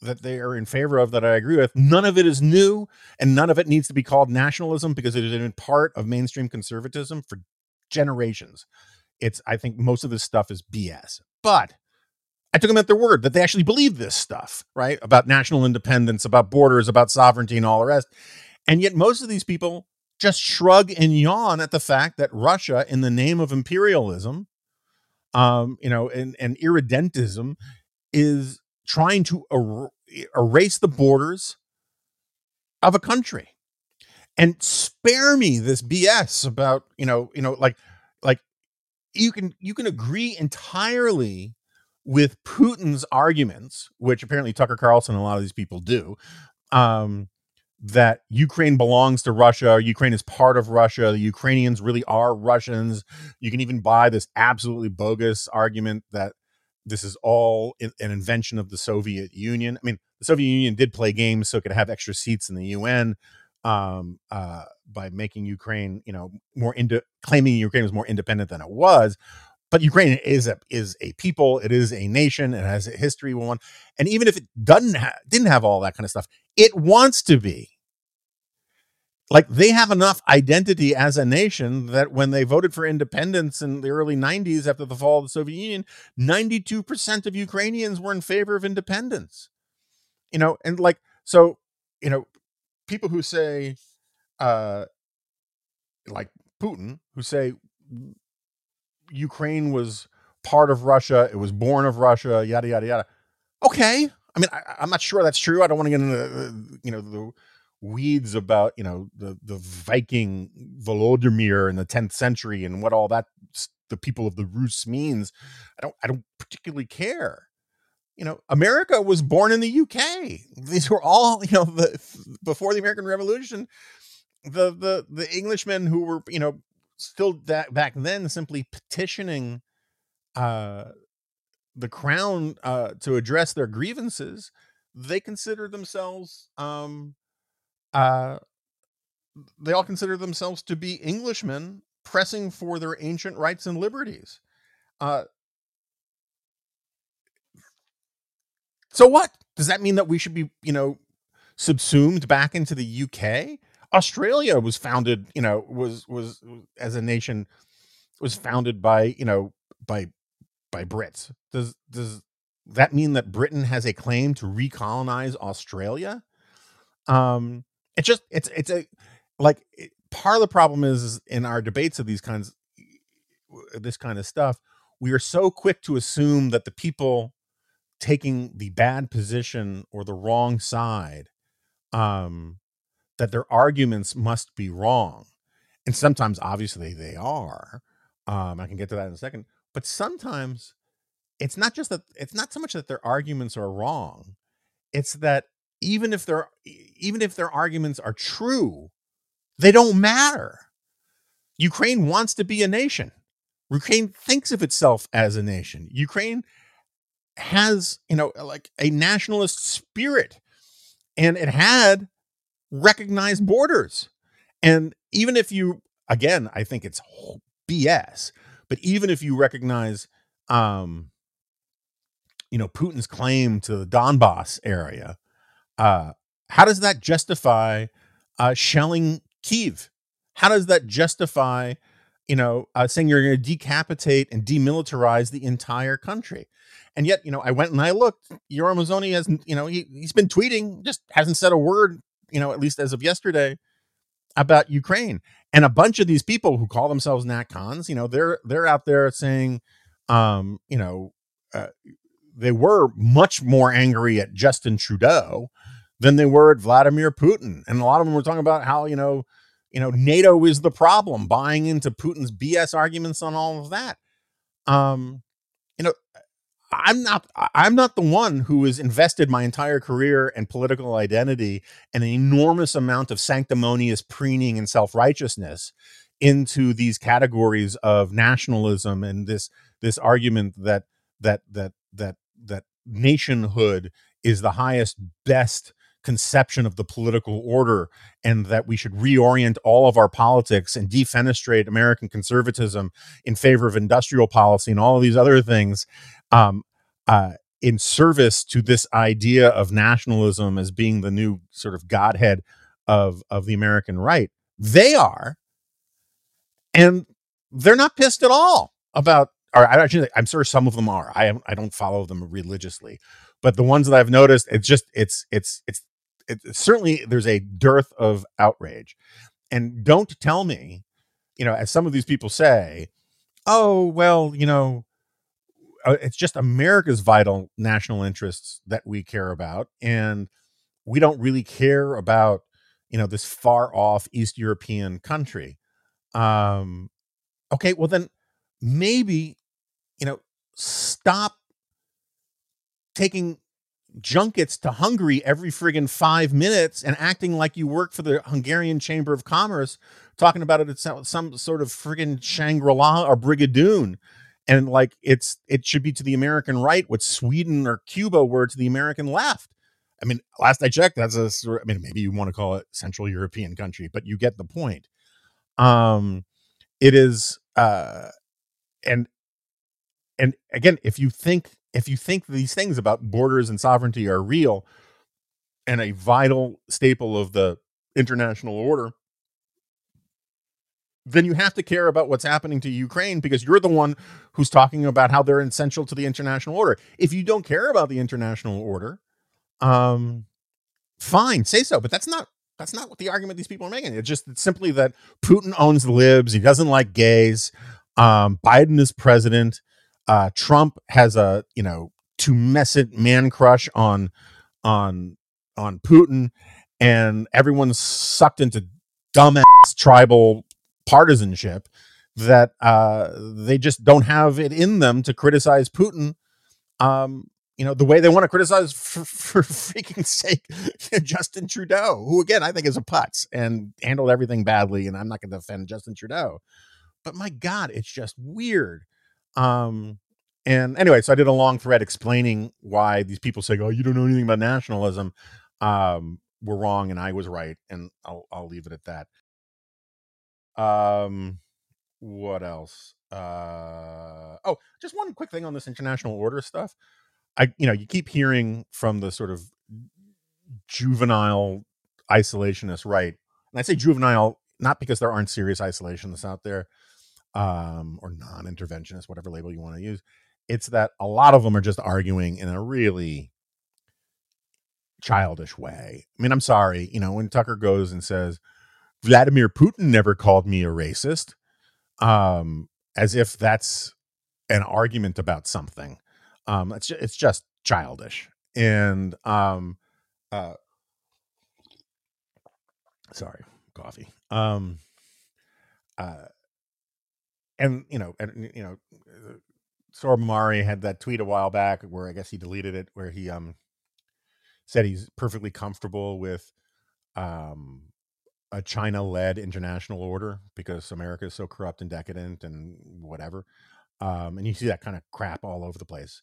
that they are in favor of that i agree with none of it is new and none of it needs to be called nationalism because it has been part of mainstream conservatism for generations it's i think most of this stuff is bs but I took them at their word that they actually believe this stuff, right? About national independence, about borders, about sovereignty, and all the rest. And yet, most of these people just shrug and yawn at the fact that Russia, in the name of imperialism, um, you know, and, and irredentism, is trying to er- erase the borders of a country. And spare me this BS about, you know, you know, like, like you can you can agree entirely with Putin's arguments, which apparently Tucker Carlson and a lot of these people do, um, that Ukraine belongs to Russia, Ukraine is part of Russia, the Ukrainians really are Russians. You can even buy this absolutely bogus argument that this is all an invention of the Soviet Union. I mean, the Soviet Union did play games so it could have extra seats in the UN um, uh, by making Ukraine, you know, more into claiming Ukraine was more independent than it was. But Ukraine is a is a people. It is a nation. It has a history. One, and even if it doesn't ha- didn't have all that kind of stuff, it wants to be. Like they have enough identity as a nation that when they voted for independence in the early 90s after the fall of the Soviet Union, 92% of Ukrainians were in favor of independence. You know, and like, so, you know, people who say, uh, like Putin, who say Ukraine was part of Russia, it was born of Russia, yada, yada, yada. Okay. I mean, I, am not sure that's true. I don't want to get into, the, you know, the weeds about you know the the Viking Volodymyr in the 10th century and what all that the people of the Rus means. I don't I don't particularly care. You know, America was born in the UK. These were all [LAUGHS] you know the before the American Revolution. The the the Englishmen who were you know still that back then simply petitioning uh the crown uh to address their grievances they consider themselves um uh, they all consider themselves to be Englishmen pressing for their ancient rights and liberties. Uh, so what does that mean that we should be, you know, subsumed back into the UK? Australia was founded, you know, was was as a nation was founded by, you know, by by Brits. Does does that mean that Britain has a claim to recolonize Australia? Um, it's just it's it's a like it, part of the problem is, is in our debates of these kinds this kind of stuff we are so quick to assume that the people taking the bad position or the wrong side um that their arguments must be wrong and sometimes obviously they are um i can get to that in a second but sometimes it's not just that it's not so much that their arguments are wrong it's that even if their even if their arguments are true, they don't matter. Ukraine wants to be a nation. Ukraine thinks of itself as a nation. Ukraine has, you know, like a nationalist spirit and it had recognized borders. And even if you again, I think it's BS, but even if you recognize um you know Putin's claim to the Donbass area, uh, how does that justify uh, shelling Kiev? How does that justify, you know, uh, saying you're going to decapitate and demilitarize the entire country? And yet, you know, I went and I looked. Yoram Hazony has, you know, he, he's been tweeting, just hasn't said a word, you know, at least as of yesterday, about Ukraine. And a bunch of these people who call themselves NatCons, you know, they're they're out there saying, um, you know, uh, they were much more angry at Justin Trudeau than they were at Vladimir Putin. And a lot of them were talking about how, you know, you know, NATO is the problem, buying into Putin's BS arguments on all of that. Um, you know, I'm not I'm not the one who has invested my entire career and political identity and an enormous amount of sanctimonious preening and self-righteousness into these categories of nationalism and this this argument that that that that that nationhood is the highest best conception of the political order and that we should reorient all of our politics and defenestrate American conservatism in favor of industrial policy and all of these other things um, uh, in service to this idea of nationalism as being the new sort of godhead of of the American right. They are, and they're not pissed at all about. Or I actually, I'm sure some of them are. I I don't follow them religiously, but the ones that I've noticed, it's just it's it's it's it, certainly there's a dearth of outrage. And don't tell me, you know, as some of these people say, oh, well, you know, uh, it's just America's vital national interests that we care about. And we don't really care about, you know, this far off East European country. Um, okay, well, then maybe, you know, stop taking junkets to Hungary every friggin' five minutes and acting like you work for the Hungarian Chamber of Commerce, talking about it at some, sort of friggin' Shangri La or Brigadoon. And like it's it should be to the American right what Sweden or Cuba were to the American left. I mean, last I checked, that's a I mean, maybe you want to call it Central European country, but you get the point. Um, it is, uh, and and again, if you think if you think these things about borders and sovereignty are real and a vital staple of the international order, then you have to care about what's happening to Ukraine because you're the one who's talking about how they're essential to the international order. If you don't care about the international order, um, fine, say so. But that's not that's not what the argument these people are making. It's just it's simply that Putin owns the libs. He doesn't like gays. Um, Biden is president. Uh, Trump has a you know tumescent man crush on on on Putin, and everyone's sucked into dumbass tribal partisanship that uh, they just don't have it in them to criticize Putin. Um, you know the way they want to criticize [LAUGHS] for, for freaking sake Justin Trudeau, who again I think is a putz and handled everything badly, and I'm not going to defend Justin Trudeau, but my God, it's just weird um, and anyway, so I did a long thread explaining why these people say, "Oh, you don't know anything about nationalism," um, were wrong, and I was right, and I'll I'll leave it at that. Um, what else? Uh, oh, just one quick thing on this international order stuff. I, you know, you keep hearing from the sort of juvenile isolationist right, and I say juvenile not because there aren't serious isolationists out there, um, or non-interventionist, whatever label you want to use. It's that a lot of them are just arguing in a really childish way. I mean, I'm sorry, you know, when Tucker goes and says Vladimir Putin never called me a racist, um, as if that's an argument about something. Um, it's just, it's just childish. And um, uh, sorry, coffee. Um, uh, and you know, and you know, Sohrab Ahmari had that tweet a while back where I guess he deleted it, where he um said he's perfectly comfortable with um a China-led international order because America is so corrupt and decadent and whatever. Um, and you see that kind of crap all over the place.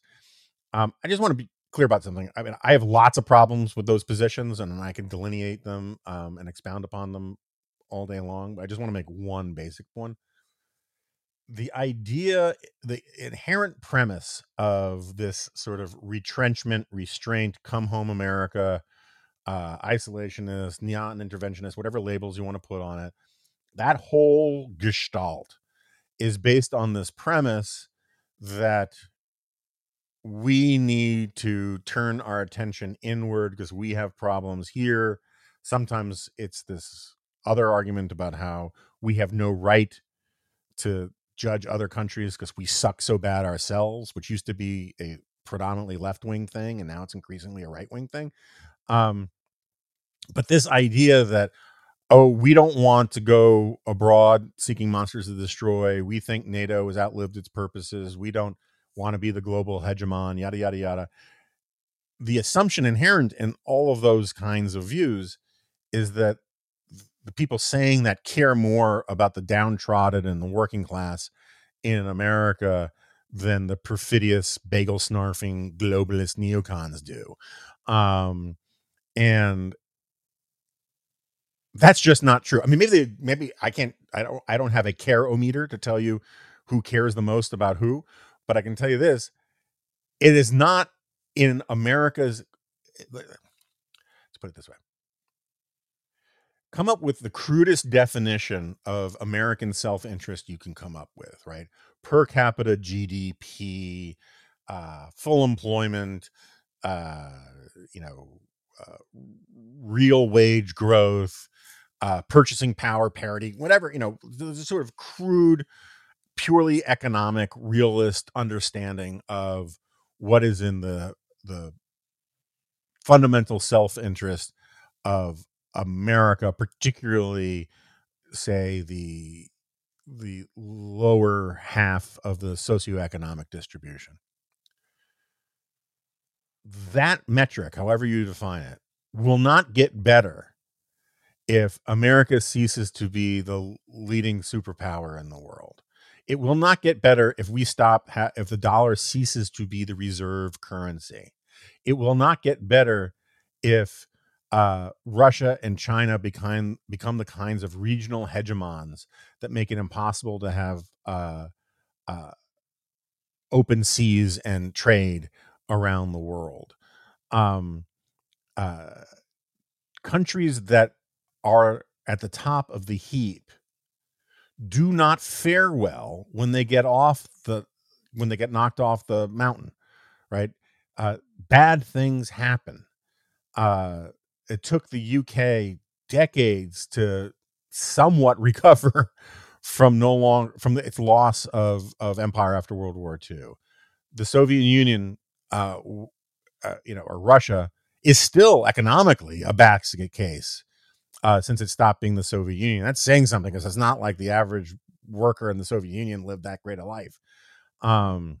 Um, I just want to be clear about something. I mean, I have lots of problems with those positions, and I can delineate them um, and expound upon them all day long. But I just want to make one basic one the idea, the inherent premise of this sort of retrenchment, restraint, come home America, uh, isolationist, neon interventionist, whatever labels you want to put on it, that whole gestalt is based on this premise that we need to turn our attention inward because we have problems here. Sometimes it's this other argument about how we have no right to judge other countries because we suck so bad ourselves, which used to be a predominantly left wing thing, and now it's increasingly a right wing thing. Um, but this idea that oh, we don't want to go abroad seeking monsters to destroy. We think NATO has outlived its purposes. We don't want to be the global hegemon, yada, yada, yada. The assumption inherent in all of those kinds of views is that the people saying that care more about the downtrodden and the working class in America than the perfidious bagel snarfing globalist neocons do. Um, and that's just not true. I mean, maybe they, maybe I can't. I don't. I don't have a care o meter to tell you who cares the most about who, but I can tell you this: it is not in America's. Let's put it this way: come up with the crudest definition of American self-interest you can come up with. Right, per capita GDP, uh, full employment, uh, you know, uh, real wage growth uh, purchasing power parity, whatever, you know, the, sort of crude, purely economic, realist understanding of what is in the the fundamental self-interest of America, particularly say the the lower half of the socioeconomic distribution. That metric, however you define it, will not get better if America ceases to be the leading superpower in the world. It will not get better if we stop, ha- if the dollar ceases to be the reserve currency. It will not get better if uh, Russia and China become, become the kinds of regional hegemons that make it impossible to have uh, uh, open seas and trade around the world. Um, uh, countries that are at the top of the heap do not fare well when they get off the when they get knocked off the mountain right uh, bad things happen uh, it took the uk decades to somewhat [LAUGHS] recover from no long from the, its loss of of empire after world war ii the soviet union uh, uh, you know or russia is still economically a basket case uh, since it stopped being the Soviet Union. That's saying something because it's not like the average worker in the Soviet Union lived that great a life. Um,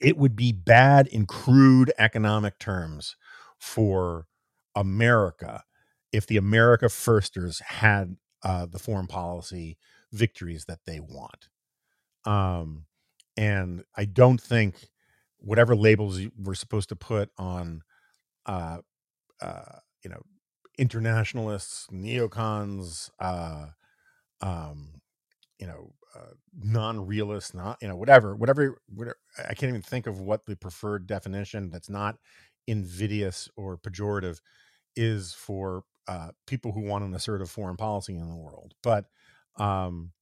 it would be bad in crude economic terms for America if the America Firsters had uh, the foreign policy victories that they want. Um, and I don't think whatever labels we're supposed to put on, uh, uh, you know, internationalists, neocons, uh, um, you know, uh, non-realists, not you know, whatever, whatever, whatever. I can't even think of what the preferred definition that's not invidious or pejorative is for uh, people who want an assertive foreign policy in the world, but um,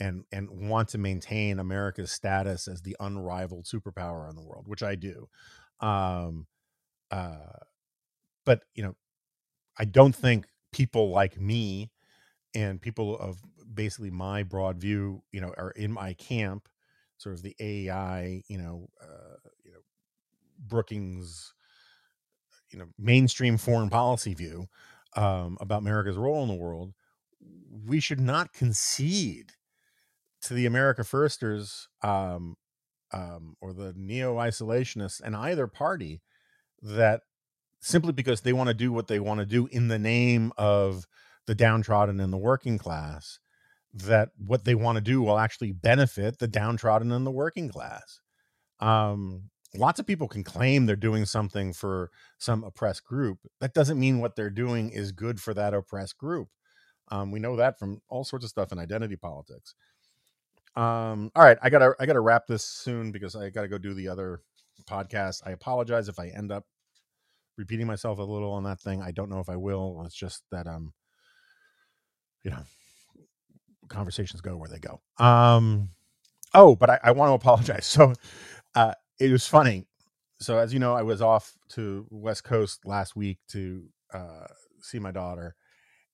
and and want to maintain America's status as the unrivaled superpower in the world, which I do. Um, uh, but you know, I don't think people like me and people of basically my broad view, you know, are in my camp, sort of the AEI, you know, uh, you know, Brookings, you know, mainstream foreign policy view um, about America's role in the world. We should not concede to the America Firsters um, um, or the neo isolationists and either party that simply because they want to do what they want to do in the name of the downtrodden and the working class that what they want to do will actually benefit the downtrodden and the working class um, lots of people can claim they're doing something for some oppressed group that doesn't mean what they're doing is good for that oppressed group um, we know that from all sorts of stuff in identity politics um, all right i gotta i gotta wrap this soon because i gotta go do the other podcast i apologize if i end up repeating myself a little on that thing. I don't know if I will. It's just that um, you know, conversations go where they go. Um, oh, but I, I want to apologize. [LAUGHS] So, uh, it was funny. So as you know, I was off to West Coast last week to uh see my daughter,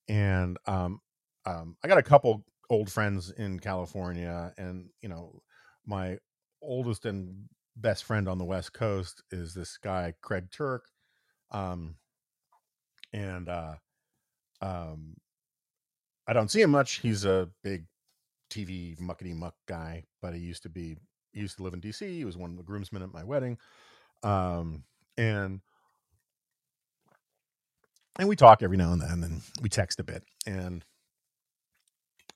and um, um, I got a couple old friends in California, and you know, my oldest and best friend on the West Coast is this guy Craig Turk, um, and uh, um, I don't see him much. He's a big TV muckety muck guy, but he used to be he used to live in DC. He was one of the groomsmen at my wedding. Um, and and we talk every now and then and we text a bit. And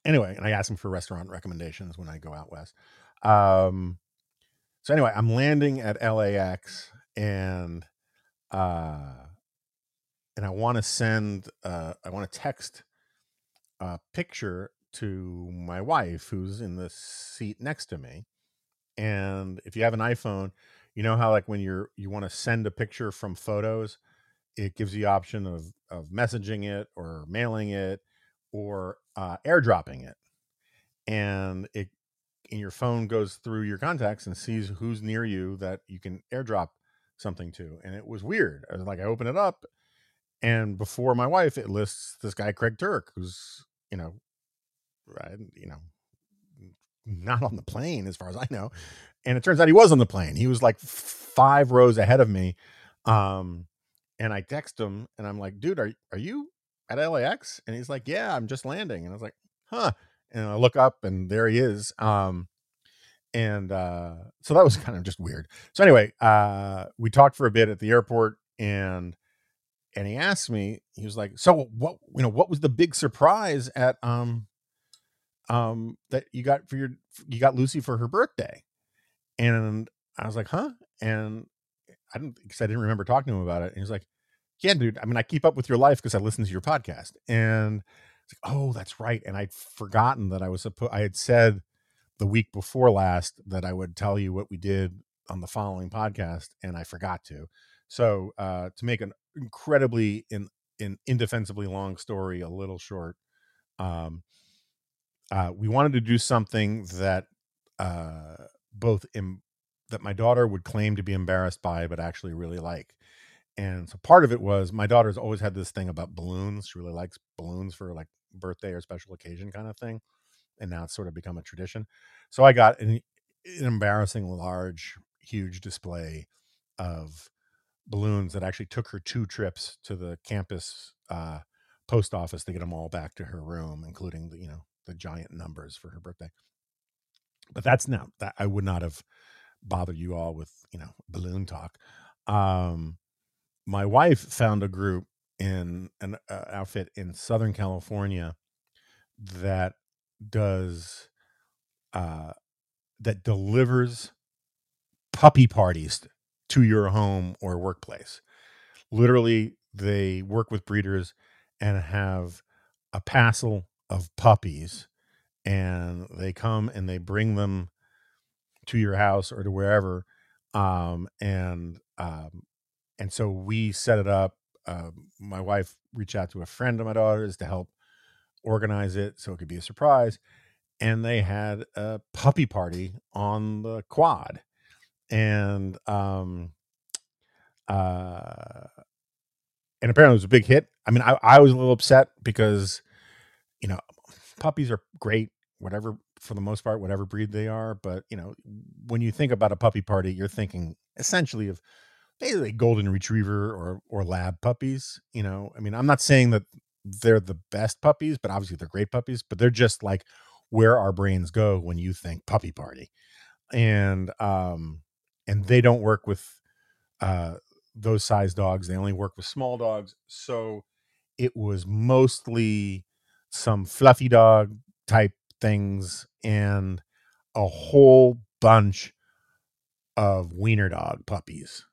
anyway, and I ask him for restaurant recommendations when I go out west. Um so anyway, I'm landing at LAX and uh and I want to send uh I want to text a picture to my wife who's in the seat next to me. And if you have an iPhone, you know how like when you're you want to send a picture from photos, it gives you the option of of messaging it or mailing it or uh, airdropping it. And it in your phone goes through your contacts and sees who's near you that you can airdrop something to. And it was weird. I was like, I open it up, and before my wife, it lists this guy Craig Turk, who's you know, right, you know, not on the plane as far as I know. And it turns out he was on the plane. He was like five rows ahead of me. Um, and I text him and I'm like, dude, are are you at LAX? And he's like, yeah, I'm just landing. And I was like, huh. And I look up and there he is. Um, and uh, so that was kind of just weird. So anyway, uh, we talked for a bit at the airport and and he asked me, he was like, "So what? You know, what was the big surprise at um, um, that you got for your you got Lucy for her birthday?" And I was like, "Huh?" And I didn't because I didn't remember talking to him about it. And he's like, "Yeah, dude. I mean, I keep up with your life because I listen to your podcast." And it's like, "Oh, that's right." And I'd forgotten that I was supposed. I had said the week before last that I would tell you what we did on the following podcast, and I forgot to. So uh, to make an incredibly in in indefensibly long story a little short, um, uh, we wanted to do something that uh, both Im- that my daughter would claim to be embarrassed by, but actually really like. And so part of it was my daughter's always had this thing about balloons. She really likes balloons for like birthday or special occasion kind of thing. And now it's sort of become a tradition. So I got an, an embarrassing large, huge display of balloons that actually took her two trips to the campus uh, post office to get them all back to her room, including the you know the giant numbers for her birthday. But that's now that I would not have bothered you all with you know balloon talk. Um, my wife found a group in an uh, outfit in Southern California that does uh, that delivers puppy parties to your home or workplace. Literally, they work with breeders and have a passel of puppies, and they come and they bring them to your house or to wherever. Um, and um, and so we set it up. Uh, my wife reached out to a friend of my daughter's to help organize it so it could be a surprise. And they had a puppy party on the quad and um uh and apparently it was a big hit. I mean, I, I was a little upset because, you know, puppies are great, whatever for the most part, whatever breed they are. But you know, when you think about a puppy party, you're thinking essentially of basically golden retriever or or lab puppies. You know, I mean, I'm not saying that they're the best puppies, but obviously they're great puppies. But they're just like where our brains go when you think puppy party, and um, and they don't work with uh, those size dogs. They only work with small dogs. So it was mostly some fluffy dog type things and a whole bunch of wiener dog puppies.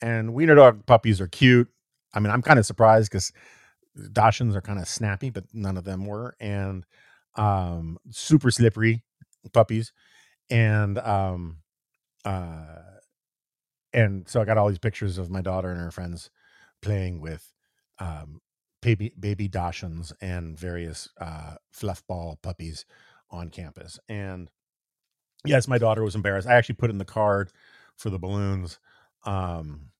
And wiener dog puppies are cute. I mean, I'm kind of surprised because Dachshunds are kind of snappy, but none of them were. And um, super slippery puppies. And um, uh, and so I got all these pictures of my daughter and her friends playing with um, baby baby Dachshunds and various uh, fluff ball puppies on campus. And yes, my daughter was embarrassed. I actually put in the card for the balloons, um,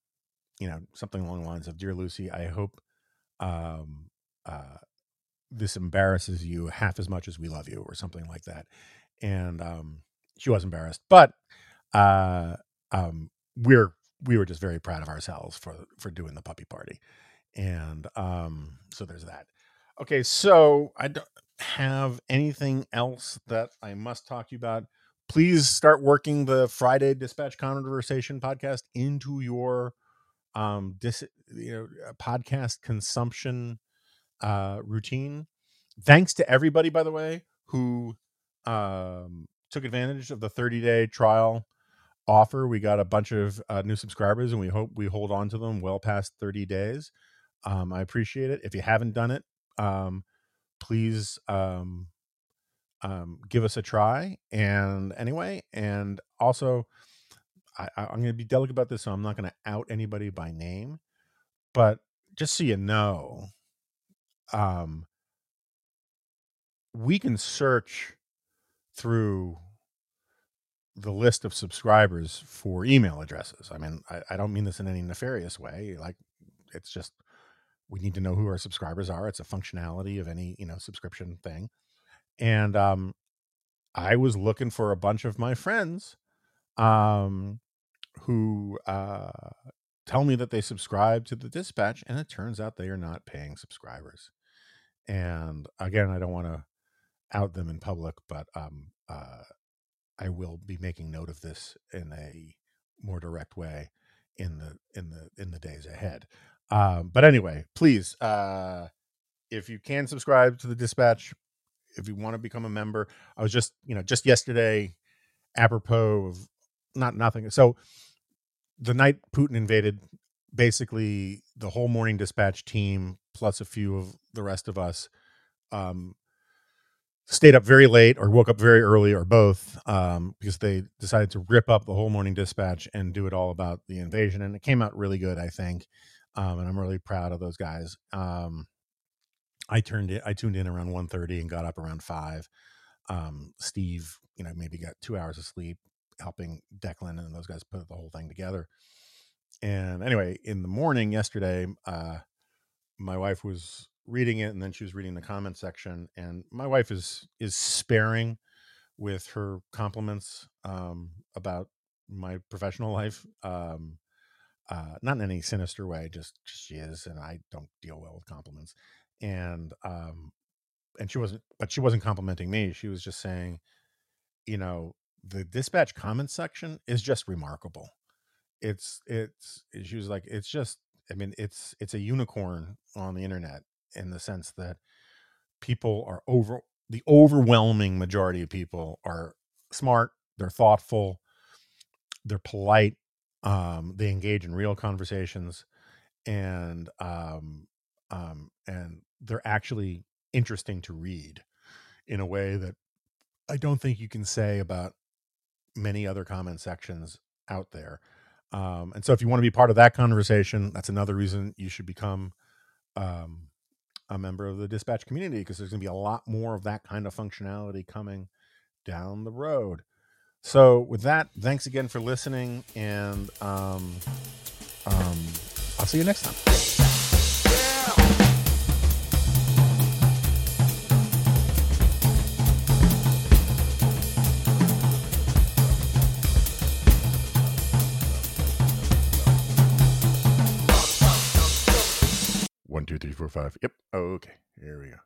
you know, something along the lines of "Dear Lucy, I hope um, uh, this embarrasses you half as much as we love you," or something like that. And um, she was embarrassed, but uh, um, we're we were just very proud of ourselves for for doing the puppy party, and um, so there's that. Okay, so I don't, have anything else that I must talk to you about, please start working the Friday Dispatch Conversation podcast into your um dis you know uh, podcast consumption uh routine. Thanks to everybody, by the way, who um took advantage of the 30 day trial offer. We got a bunch of uh, new subscribers, and we hope we hold on to them well past 30 days. Um, I appreciate it. If you haven't done it, um, please um, um, give us a try. And anyway, and also, I, I'm going to be delicate about this, so I'm not going to out anybody by name. But just so you know, um, we can search through the list of subscribers for email addresses. I mean, I, I, don't mean this in any nefarious way. Like, it's just we need to know who our subscribers are. It's a functionality of any you know subscription thing. And um, I was looking for a bunch of my friends, um, who uh, tell me that they subscribe to the Dispatch, and it turns out they are not paying subscribers. And again, I don't want to out them in public, but um, uh, I will be making note of this in a more direct way in the in the in the days ahead. Um, but anyway, please, uh, if you can subscribe to the Dispatch, if you want to become a member, I was just you know just yesterday, apropos of not nothing. So the night Putin invaded, basically the whole morning dispatch team plus a few of the rest of us um, stayed up very late or woke up very early or both um, because they decided to rip up the whole morning dispatch and do it all about the invasion and it came out really good i think um, and i'm really proud of those guys. Um, i turned it i tuned in around 1.30 and got up around 5 um, steve you know maybe got two hours of sleep helping declan and those guys put the whole thing together. And anyway in the morning yesterday uh, my wife was reading it and then she was reading the comment section and my wife is is sparing with her compliments um, about my professional life. Um, uh, not in any sinister way just she is and i don't deal well with compliments. And um and she wasn't but she wasn't complimenting me she was just saying you know the dispatch comment section is just remarkable. It's it's she was like it's just i mean it's it's a unicorn on the internet in the sense that people are over the overwhelming majority of people are smart they're thoughtful they're polite um, they engage in real conversations and um, um, and they're actually interesting to read in a way that i don't think you can say about many other comment sections out there um, and so if you want to be part of that conversation that's another reason you should become um, a member of the dispatch community because there's going to be a lot more of that kind of functionality coming down the road. So, with that, thanks again for listening, and um, um, I'll see you next time. One, two, three, four, five. Yep. Okay. Here we go.